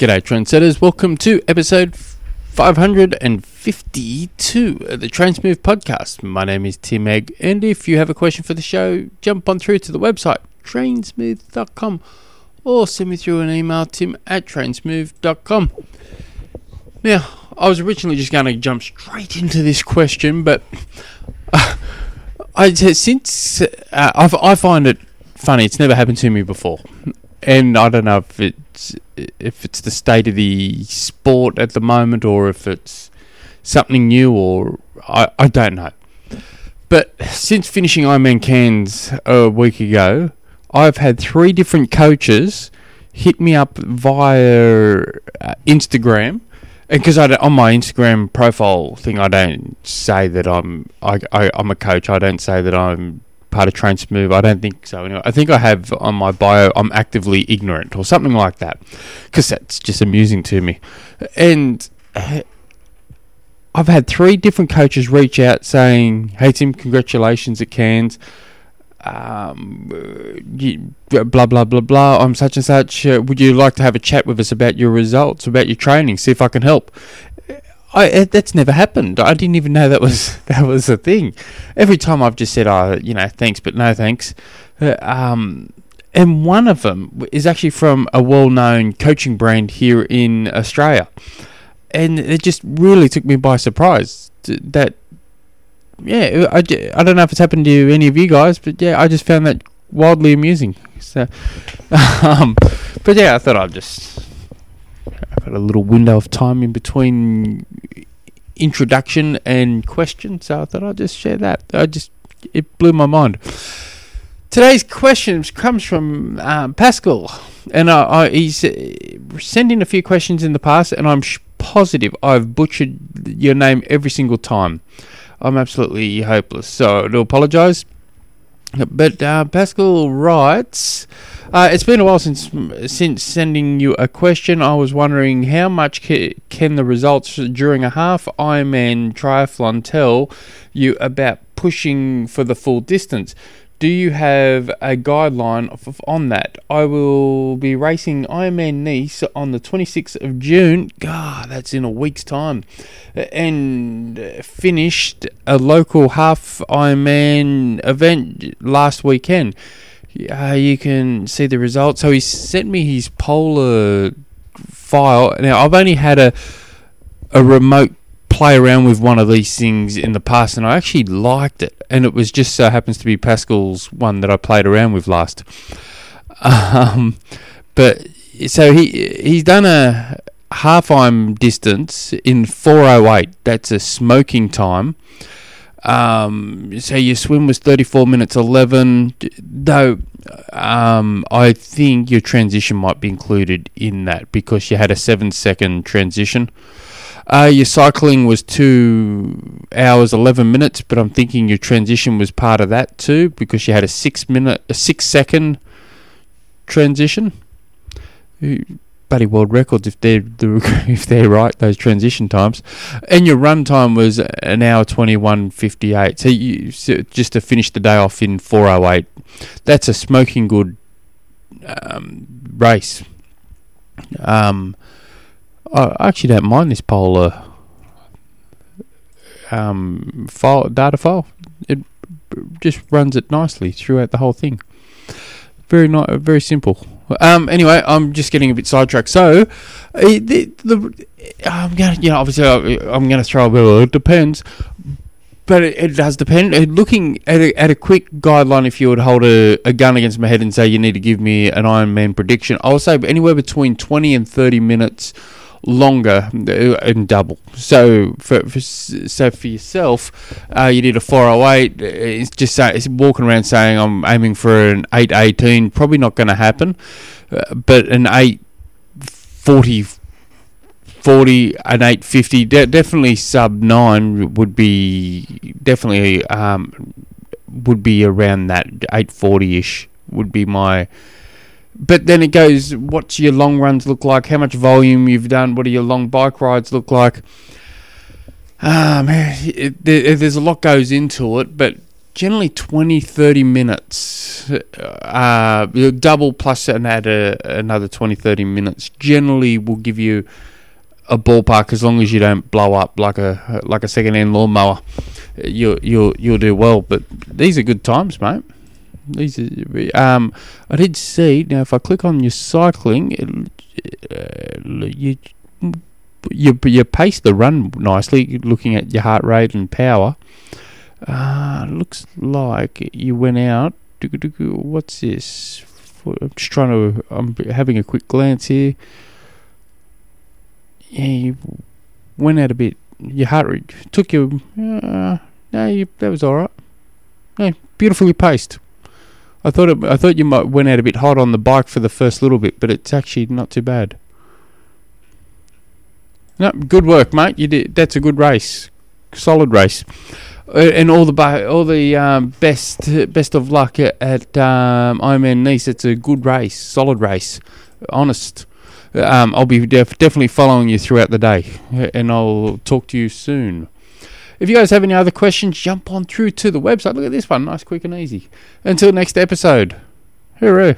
G'day, trendsetters. Welcome to episode 552 of the Trainsmooth podcast. My name is Tim Egg, and if you have a question for the show, jump on through to the website, trainsmooth.com, or send me through an email, tim at trainsmooth.com. Now, I was originally just going to jump straight into this question, but uh, I since uh, I've, I find it funny. It's never happened to me before, and I don't know if it's if it's the state of the sport at the moment or if it's something new or I, I don't know. But since finishing Ironman Cairns a week ago, I've had three different coaches hit me up via uh, Instagram. Because I on my Instagram profile thing, I don't say that I'm I, I, I'm a coach. I don't say that I'm part of Train Smooth? I don't think so. Anyway, I think I have on my bio, I'm actively ignorant or something like that, because that's just amusing to me. And uh, I've had three different coaches reach out saying, "Hey Tim, congratulations at Cairns." Um, blah blah blah blah. I'm such and such. Uh, would you like to have a chat with us about your results, about your training, see if I can help? I that's never happened. I didn't even know that was that was a thing. Every time I've just said, "Oh, you know, thanks, but no thanks." Uh, um, and one of them is actually from a well-known coaching brand here in Australia, and it just really took me by surprise. That, yeah, I, I don't know if it's happened to any of you guys, but yeah, I just found that wildly amusing. So, um, but yeah, I thought I'd just I've had a little window of time in between introduction and question, so I thought I'd just share that. I just it blew my mind. Today's question comes from um, Pascal, and uh, I, he's uh, sent in a few questions in the past, and I'm sh- positive I've butchered your name every single time. I'm absolutely hopeless, so I do apologise. But uh, Pascal writes, uh, "It's been a while since since sending you a question. I was wondering how much ca- can the results during a half Ironman triathlon tell you about pushing for the full distance? do you have a guideline on that? I will be racing Ironman Nice on the 26th of June. God, that's in a week's time. And finished a local half Ironman event last weekend. Uh, you can see the results. So he sent me his polar file. Now, I've only had a a remote play around with one of these things in the past, and I actually liked it. And it was just so happens to be Pascal's one that I played around with last. Um, but so he he's done a half Im distance in 408. That's a smoking time. Um, so your swim was 34 minutes 11. Though um, I think your transition might be included in that because you had a seven second transition. Uh, your cycling was two hours eleven minutes, but I'm thinking your transition was part of that too because you had a six minute, a six second transition. Buddy world records if they're the, if they're right those transition times, and your run time was an hour twenty one fifty eight. So you so just to finish the day off in four oh eight. That's a smoking good um, race. Um, I actually don't mind this polar um, file data file. It just runs it nicely throughout the whole thing. Very nice, very simple. Um, anyway, I'm just getting a bit sidetracked. So, uh, the, the I'm gonna, you know, obviously I'm gonna throw a bit. Of, it depends, but it, it, does depend. Uh, looking at a, at a quick guideline, if you would hold a, a gun against my head and say you need to give me an Iron Man prediction, I would say anywhere between 20 and 30 minutes longer and double. So for, for so for yourself, uh, you did a 408. It's just say, it's walking around saying I'm aiming for an 818. Probably not going to happen, uh, but an 840. 40 and 850 de- definitely sub 9 would be definitely um, would be around that 840ish would be my but then it goes, what's your long runs look like? How much volume you've done? What do your long bike rides look like? Um, it, there's a lot goes into it, but generally 20, 30 minutes. Uh, double plus and add a, another 20, 30 minutes. Generally, will give you a ballpark as long as you don't blow up like a like a second hand lawnmower. You'll you'll you'll do well. But these are good times, mate. These are, um, I did see now. If I click on your cycling, it, uh, you you you pace the run nicely. Looking at your heart rate and power, uh, looks like you went out. What's this? I'm just trying to. I'm having a quick glance here yeah, you went out a bit. Your heart rate took you. Uh, no, you, that was all right. No, beautifully paced. I thought it, I thought you might went out a bit hot on the bike for the first little bit, but it's actually not too bad. No, good work, mate. You did. That's a good race, solid race, uh, and all the all the um, best best of luck at, at um, Ironman Nice. It's a good race, solid race, honest um, I'll be def- definitely following you throughout the day, and I'll talk to you soon. If you guys have any other questions, jump on through to the website. Look at this one, nice, quick, and easy. Until next episode, hooroo.